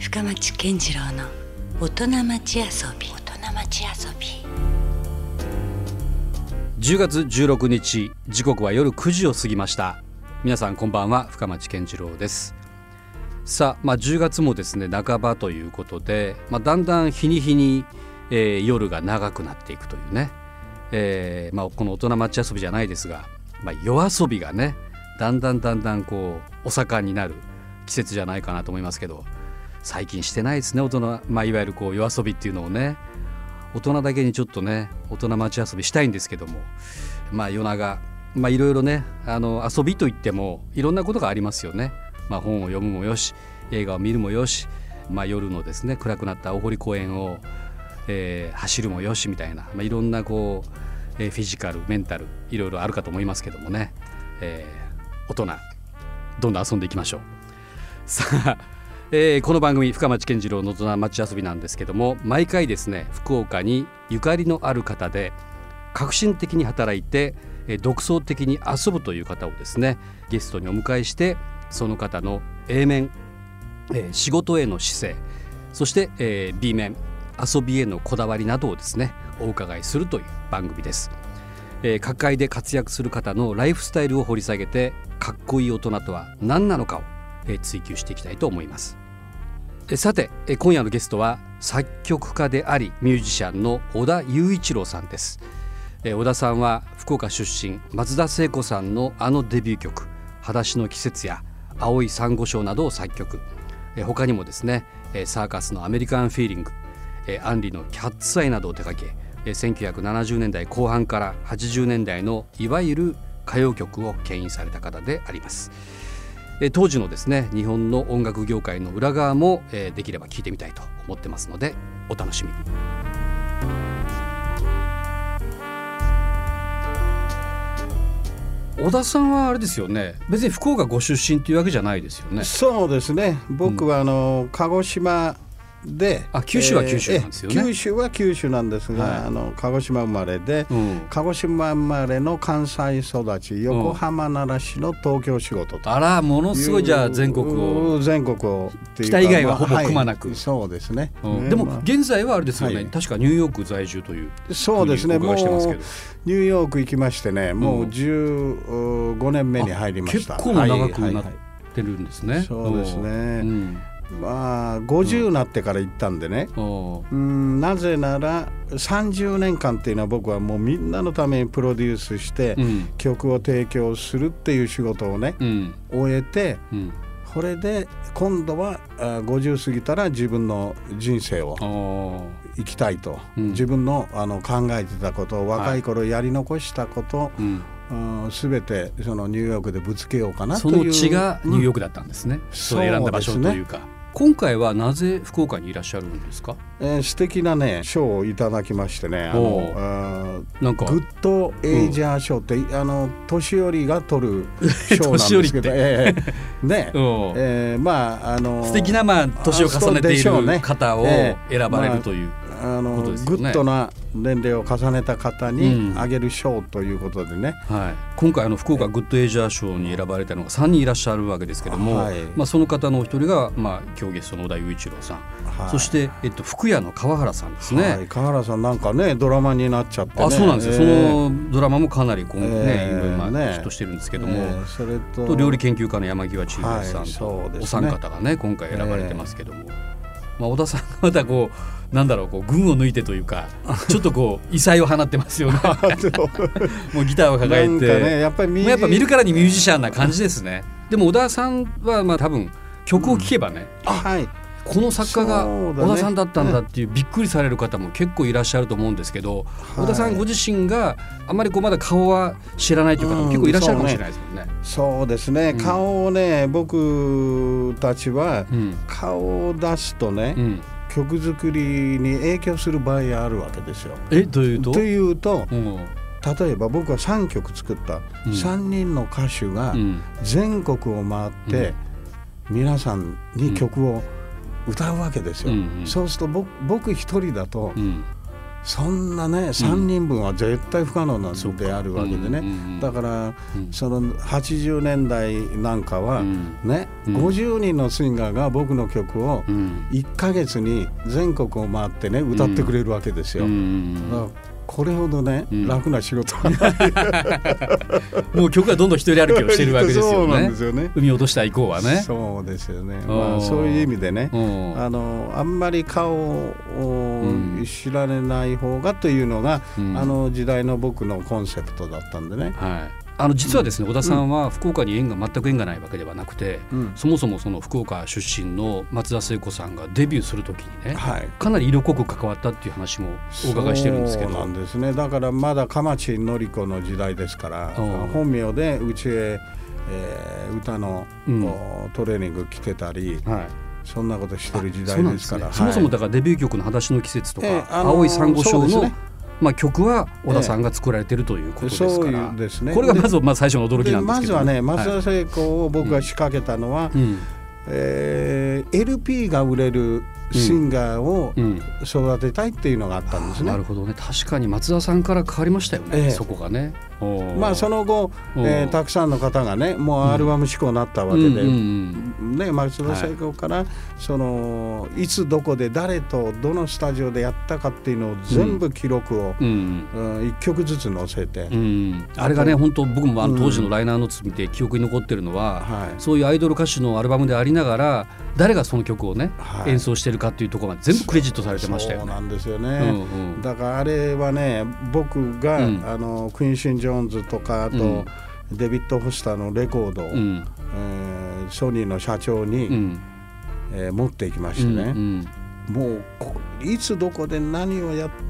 深町健次郎の大人町遊び。大人町遊び。10月16日時刻は夜9時を過ぎました。皆さんこんばんは深町健次郎です。さあ、まあ、10月もですね半ばということで、まあ、だんだん日に日に、えー、夜が長くなっていくというね、えーまあ、この大人町遊びじゃないですが、まあ、夜遊びがねだんだんだんだんこうお盛んになる季節じゃないかなと思いますけど最近してないですね大人、まあ、いわゆるこう夜遊びっていうのをね大人だけにちょっとね大人町遊びしたいんですけどもまあ夜長まあいろいろねあの遊びといってもいろんなことがありますよね。まあ、本を読むもよし映画を見るもよし、まあ、夜のですね暗くなった大堀公園を、えー、走るもよしみたいな、まあ、いろんなこう、えー、フィジカルメンタルいろいろあるかと思いますけどもね、えー、大人どんどん遊んでいきましょう。さあえー、この番組深町健次郎の大人町遊びなんですけども毎回ですね福岡にゆかりのある方で革新的に働いて、えー、独創的に遊ぶという方をですねゲストにお迎えしてその方の A 面、えー、仕事への姿勢そして、えー、B 面遊びへのこだわりなどをですねお伺いするという番組です、えー、各界で活躍する方のライフスタイルを掘り下げてかっこいい大人とは何なのかを追求していきたいと思います。さて今夜のゲストは作曲家でありミュージシャンの小田雄一郎さんです。小田さんは福岡出身松田聖子さんのあのデビュー曲「裸足の季節」や「青い珊瑚礁」などを作曲。他にもですねサーカスの「アメリカンフィーリング」アンリの「キャッツアイ」などを手掛け1970年代後半から80年代のいわゆる歌謡曲を牽引された方であります。当時のですね日本の音楽業界の裏側も、えできれば聞いてみたいと思ってますのでお楽しみに。小田さんはあれですよね別に福岡ご出身というわけじゃないですよね。そうですね。僕はあの、うん、鹿児島であ九州は九州なんですよね、えー、九州は九州なんですが、はい、あの鹿児島生まれで、うん、鹿児島生まれの関西育ち横浜奈良市の東京仕事と。あらものすごいじゃあ全国を。全国を北以外はほぼくまなく、はい、そうですね、うん、でも現在はあれですよね、はい、確かニューヨーク在住というそうですね。もうニューヨーク行きましてねもう15年目に入りました、結構長くなってるんですね、そうですね、うんまあ50になってから行ったんでね、うん、なぜなら30年間っていうのは僕はもうみんなのためにプロデュースして、曲を提供するっていう仕事をね、うん、終えて、うん、これで今度は50過ぎたら自分の人生を生きたいと、自分のあの考えてたこと若い頃やり残したこと、すべてそのニューヨークでぶつけようかなという。その地がニューヨークだったんですね、うん、そう選んだ場所というか。今回はなぜ福岡にいらっしゃるんですか、えー、素敵なね賞をいただきましてねあのなんか。グッドエイジャー賞って、うん、あの年寄りが取る賞なんですけど、えー、ね、えー、まああの素敵なまあ年を重ねている方を選ばれるという。あの、ね、グッドな年齢を重ねた方にあげる賞ということでね、うん、はい、今回あの福岡グッドエイジャー賞に選ばれたのが3人いらっしゃるわけですけども、はい、まあ、その方のお一人が、まあ、今日ゲストの小田雄一郎さん、はい、そして、えっと、福屋の川原さんですね、はい、川原さんなんかねドラマになっちゃって、ね、あそうなんですよ、えー、そのドラマもかなりこう、ねえー、今、ね、ヒットしてるんですけども、えー、それと料理研究家の山際千尋さんと、お三方がね今回選ばれてますけども。まあ、小田さんがまたこうなんだろうこう群を抜いてというか ちょっとこう異彩を放ってますよね。もうギターを抱えて、ね、やっぱりやっぱ見るからにミュージシャンな感じですね。でも小田さんはまあ多分曲を聴けばね、うん、はい、この作家が小田さんだったんだっていうびっくりされる方も結構いらっしゃると思うんですけど、小田さんご自身があんまりこうまだ顔は知らないという方も結構いらっしゃるかもしれないですもんね。そうですね、顔をね僕たちは顔を出すとね、曲作りに影響する場合があるわけですよ。えというと？というと、例えば僕は3曲作った、うん、3人の歌手が全国を回って、皆さんに曲を、歌うわけですよ、うんうん、そうすると僕僕一人だと、うん、そんなね、3人分は絶対不可能なんであるわけでね、だから、その80年代なんかはね、うん、50人のシンガーが僕の曲を1か月に全国を回ってね歌ってくれるわけですよ。これほどね、うん、楽な仕事 もう曲はどんどん一人歩きをしてるわけですよね。よね海落とした以降はね。そうですよね。まあそういう意味でね、あのあんまり顔を知られない方がというのが、うん、あの時代の僕のコンセプトだったんでね。はいあの実はですね、小田さんは福岡に縁が全く縁がないわけではなくて、うん、そもそもその福岡出身の松田聖子さんがデビューするときにね、はい、かなり色濃く関わったっていう話もお伺いしてるんですけど。そうなんですね。だからまだ蒲地典子の時代ですから本名でうちへ、えー、歌の、うん、トレーニング来てたり、はい。そんなことしてる時代ですから、ねはい、そもそもだからデビュー曲の「裸足の季節」とか、えーあのー、青い珊瑚礁の、まあ、曲は小田さんが作られてるということですから、ですね、これがまずまあ最初の驚きなんですけど、まずはね松田聖子を僕が仕掛けたのは、うん、えー、LP が売れるシンガーを育てたいっていうのがあったんですね。うんなるほどね。確かに松田さんから変わりましたよね、えー、そこがね。まあその後、えー、たくさんの方がねもうアルバム志向になったわけで、ね、松田聖子から、はい、そのいつどこで誰とどのスタジオでやったかっていうのを全部記録を、うん一曲ずつ載せて、うん、あれがね本当僕もあの当時のライナーノーツ見て記憶に残ってるのは、はい、そういうアイドル歌手のアルバムでありながら誰がその曲をね、はい、演奏してるかっていうところが全部クレジットされてましたよね。そうなんですよね、うん。うん、だからあれはね僕が、うん、あのクイーン・シン・ジョーンズとかあと、デビッド・ホスターのレコードを、うん、えー、ソニーの社長に、うん、えー、持っていきましてね、うんうん、もういつどこで何をやって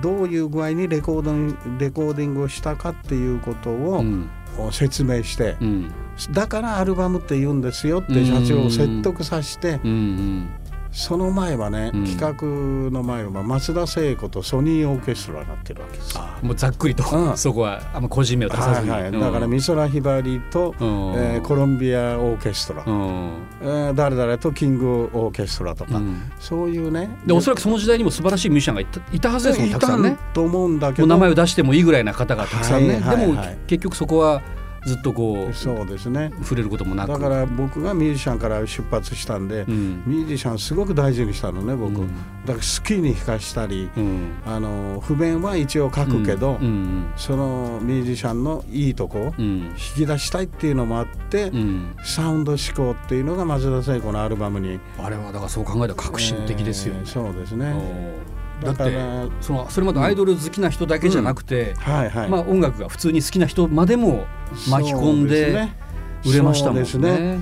どういう具合にレコードレコーディングをしたかっていうことを、説明して、だからアルバムって言うんですよって社長を説得させて、その前はね、うん、企画の前は松田聖子とソニーオーケストラになってるわけです。もうざっくりと、うん、そこはあんま個人名を出さずに、はいはい、だから美空ひばりと、うん、えー、コロンビアオーケストラ、うん、えー、誰々とキングオーケストラとか、うん、そういうね。でおそらくその時代にも素晴らしいミュージシャンがいたいたはずですもんたくさんね。と思うんだけど。名前を出してもいいぐらいな方がたくさんね、はいはいはい、でも結局そこはずっとこうそうですね。触れることもなく。だから僕がミュージシャンから出発したんで、うん、ミュージシャンすごく大事にしたのね僕、うん、だから好きに弾かしたり、うん、あの譜面は一応書くけど、そのミュージシャンのいいとこを引き出したいっていうのもあって、サウンド思考っていうのが松田聖子のアルバムに。あれはだからそう考えたら革新的ですよね、えー、そうですねだってそのそれまでアイドル好きな人だけじゃなくて、はいはい、まあ、音楽が普通に好きな人までも巻き込んで売れましたもんね。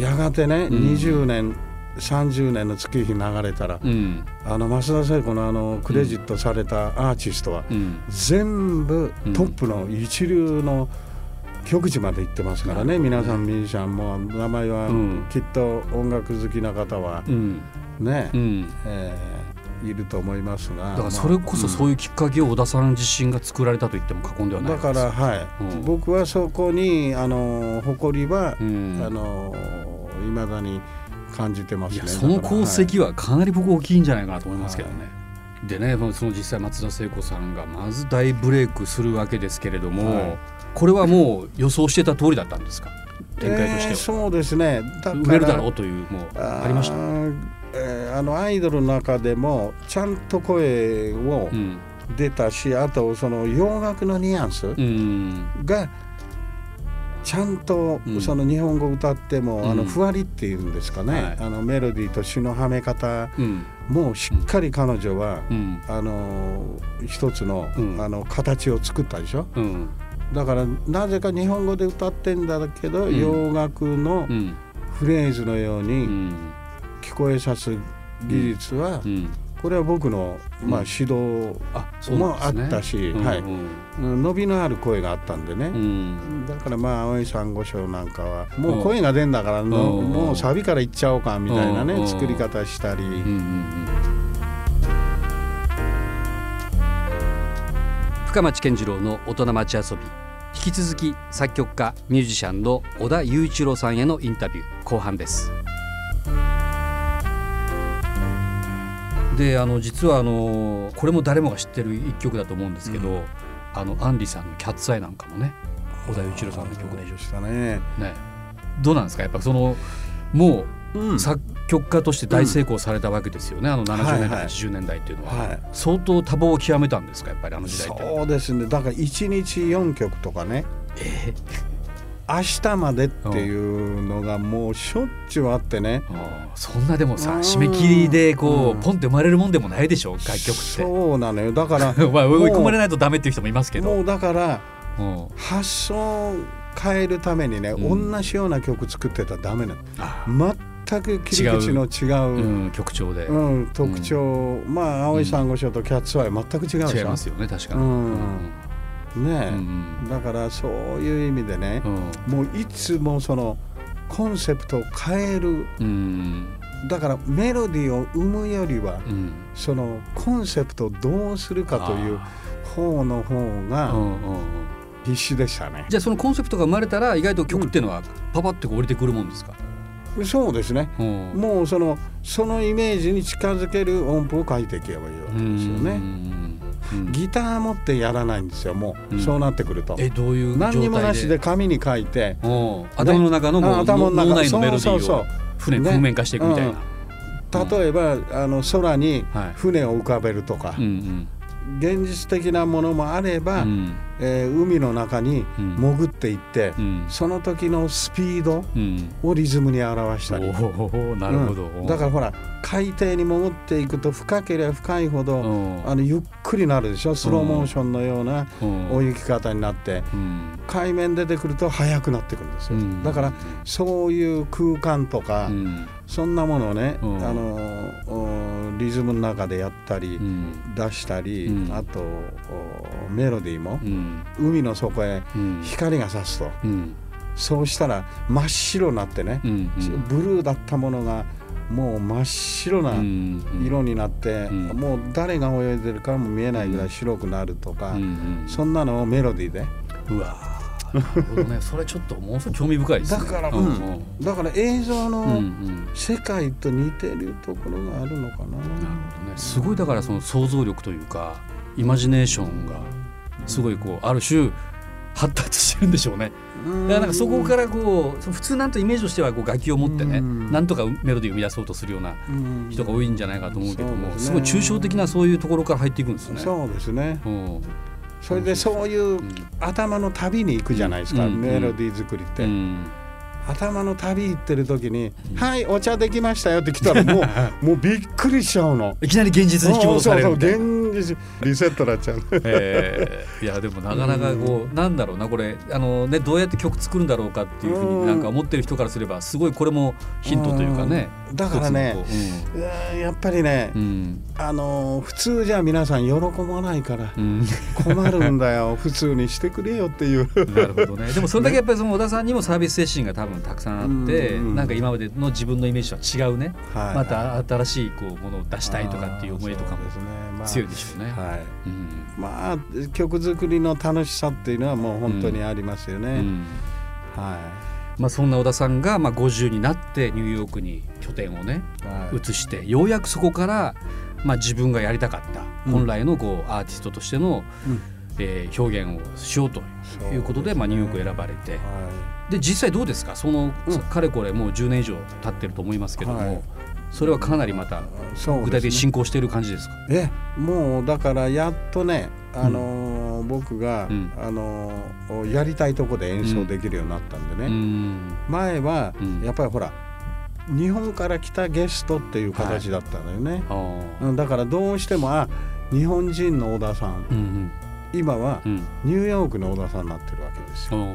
やがてね、うん、20年30年の月日流れたら、うん、あの増田聖子のあのクレジットされたアーティストは、全部トップの一流の極地まで行ってますからね、皆さんミュージシャンも名前はきっと音楽好きな方はね、えーいると思いますがだからそれこそそういうきっかけを小田さん自身が作られたと言っても過言ではないだからはい、うん、僕はそこにあの誇りは、うん、あのいまだに感じてますね。その功績はかなり僕大きいんじゃないかなと思いますけどね。はい。でねその実際松田聖子さんがまず大ブレイクするわけですけれども、はい、これはもう予想してた通りだったんですか？展開としては、えー、そうですね。売れるだろうというもうありました？えー、あのアイドルの中でもちゃんと声を出たし、うん、あとその洋楽のニュアンスがちゃんとその日本語歌っても、うん、あのふわりっていうんですかね、はい、あのメロディーと詩のはめ方もしっかり彼女は、うん、あの一つの,、あの形を作ったでしょ。だからなぜか日本語で歌ってんだけど、洋楽のフレーズのように、聞こえさす技術は、これは僕の、まあ、指導もあったし、はい。伸びのある声があったんでね、だからまあ青い珊瑚礁なんかはもう声が出んだからの、もうサビからいっちゃおうかみたいなね、作り方したり。深町健次郎の大人町遊び。引き続き作曲家ミュージシャンの小田雄一郎さんへのインタビュー。後半ですであの実はあのこれも誰もが知ってる一曲だと思うんですけど、うん、あのアンリさんの「キャッツアイ」なんかもね小田裕一郎さんの曲でしたねね。どうなんですか？やっぱそのもう、うん、作曲家として大成功されたわけですよね、うん、あの70年代、はい、80年代っていうのは、はい、相当多忙を極めたんですか？やっぱりあの時代そうですね。だから1日4曲とかね。えー明日までっていうのがもうしょっちゅうあってね。そんなでもさ締め切りでこう、ポンって生まれるもんでもないでしょ？楽曲って。そうなのよ。だから まあ追い込まれないとダメっていう人もいますけど。もうだから発想変えるためにね、うん、同じような曲作ってたらダメなの。全く切り口の違う、う。ん、曲調で、うん、特徴、うん、まあ青い珊瑚礁とキャッツアイ全く違う違いますよね確かに、うんね、うんだからそういう意味でね、うん、もういつもそのコンセプトを変える、うん、だからメロディーを生むよりは、うん、そのコンセプトをどうするかという方の方が必死でしたね。じゃあそのコンセプトが生まれたら意外と曲っていうのはパパって降りてくるもんですか、そうですね、もうそのそのイメージに近づける音符を書いていけばいいわけですよね。ギター持ってやらないんですよもう、そうなってくると。えどういう何にもなしで紙に書いて。頭の中の頭の中内のメロディーを船譜面化していくみたいな、例えばあの空に船を浮かべるとか、現実的なものもあれば、えー、海の中に潜っていって、うん、その時のスピードをリズムに表したり、うん、なるほど、だからほら海底に潜っていくと深ければ深いほどあのゆっくりなるでしょ？スローモーションのような泳ぎ方になって。海面出てくると速くなってくるんですよ。だからそういう空間とかそんなものをねあのリズムの中でやったり出したりあとメロディーも海の底へ光が差すと。そうしたら真っ白になってねブルーだったものがもう真っ白な色になって、もう誰が泳いでるかも見えないぐらい白くなるとか、そんなのをメロディーで。うわね、それちょっともうすごい興味深いですね。だから、うん、だから映像の世界と似てるところがあるのかな。なるほどね。すごいだからその想像力というかイマジネーションがすごいこうある種発達してるんでしょうね。だからなんかそこからこう普通なんとイメージとしてはこう楽器を持ってねなんとかメロディーを生み出そうとするような人が多いんじゃないかと思うけどもすごい抽象的なそういうところから入っていくんですね。そうですね、うんそれでそういう頭の旅に行くじゃないですか、メロディー作りって。頭の旅行ってる時に「はいお茶できましたよ」って来たらもう もうびっくりしちゃうの。いきなり現実に引き戻されるそうそう現実リセットなっちゃう、えー、いやでもなかなかこう、なんだろうなこれ。あの、ね、どうやって曲作るんだろうかっていうふうになんか思ってる人からすればすごいこれもヒントというかねだからね、うん、やっぱりね、うん、あの普通じゃ皆さん喜ばないから困るんだよ。普通にしてくれよっていう。なるほどね。でもそれだけやっぱりその小田さんにもサービス精神が多分たくさんあって、ん。なんか今までの自分のイメージとは違うね、はい、また新しいこうものを出したいとかっていう思いとかも強いでしょうね。はい。うん、まあ曲作りの楽しさっていうのはもう本当にありますよね。うんうん、はいまあ、そんな小田さんがまあ50になってニューヨークに拠点をね、はい、移してようやくそこからまあ自分がやりたかった本来のこうアーティストとしての、うん。えー、表現をしようということで、まあ、ニューヨーク選ばれて、はい、で実際どうですか？その、うん、かれこれもう10年以上経ってると思いますけども、はい、それはかなりまた具体的に進行している感じですか？えもうだからやっとね、あのーうん、僕が、うん、あのー、やりたいとこで演奏できるようになったんでね、うん、前はやっぱりほら日本から来たゲストっていう形だったんだよね、はい、だからどうしてもあ日本人の小田さん、うんうん。今はニューヨークの小田さんになってるわけですよ。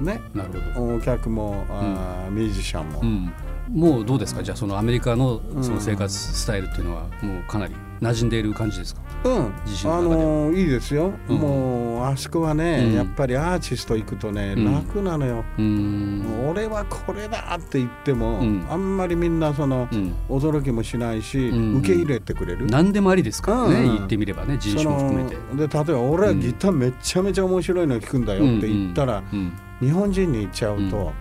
ね、なるほど。お客も、あミュージシャンも、もうどうですか？じゃあそのアメリカのその生活スタイルっていうのはもうかなり馴染んでいる感じですか？うん、あのいいですよ、うん、もうあそこはね、うん、やっぱりアーティスト行くとね、うん、楽なのよ、うん、俺はこれだって言っても、あんまりみんなその、驚きもしないし、受け入れてくれる。何でもありですからね、言ってみればね人種も含めて。で例えば俺はギターめちゃめちゃ面白いの聴くんだよって言ったら、日本人に言っちゃうと、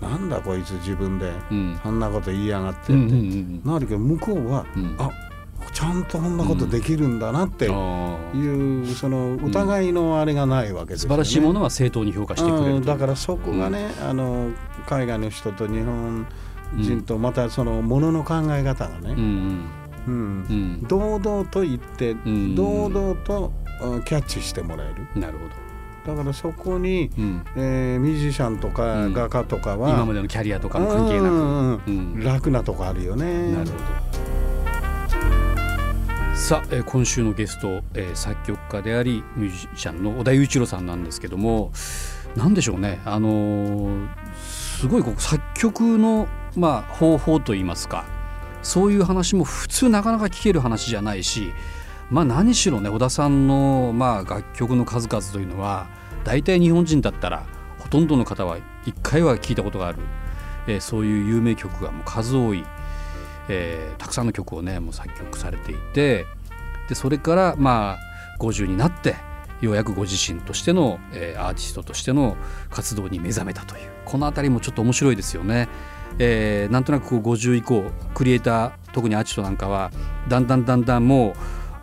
なんだこいつ自分で、あんなこと言いやがってって、なるけど向こうは、あちゃんとこんなことできるんだなっていう、その疑いのあれがないわけです素晴らしいものは正当に評価してくれるだからそこがね、あの海外の人と日本人とまたそのものの考え方がね、うん堂々と言って、堂々とキャッチしてもらえる。なるほどだからそこに、うん、えー、ミュージシャンとか画家とかは、今までのキャリアとかも関係なく、楽なとこあるよね。なるほど。さあ、えー、今週のゲスト、えー、作曲家でありミュージシャンの小田裕一郎さんなんですけども何でしょうね。あのー、すごいこう作曲の、まあ、方法といいますかそういう話も普通なかなか聞ける話じゃないしまあ何しろね小田さんのまあ楽曲の数々というのは大体日本人だったらほとんどの方は一回は聞いたことがある、えー、そういう有名曲がもう数多い、えー、たくさんの曲をねもう作曲されていてでそれからまあ50になってようやくご自身としての、えー、アーティストとしての活動に目覚めたというこの辺りもちょっと面白いですよね。えー、なんとなくこう50以降クリエイター特にアーティストなんかはだんだんだんだんもう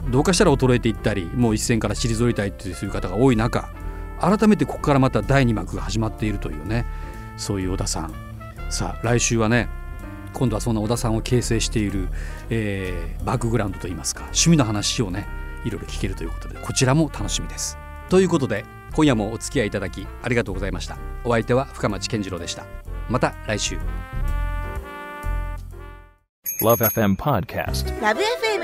どうかしたら衰えていったりもう一線から退りたいという方が多い中改めてここからまた第2幕が始まっているというねそういう小田さんさあ来週はね今度はそんな小田さんを形成している、えー、バックグラウンドといいますか趣味の話をねいろいろ聞けるということでこちらも楽しみです。ということで今夜もお付き合いいただきありがとうございました。お相手は深町健次郎でした。また来週。LoveFM Podcast LoveFM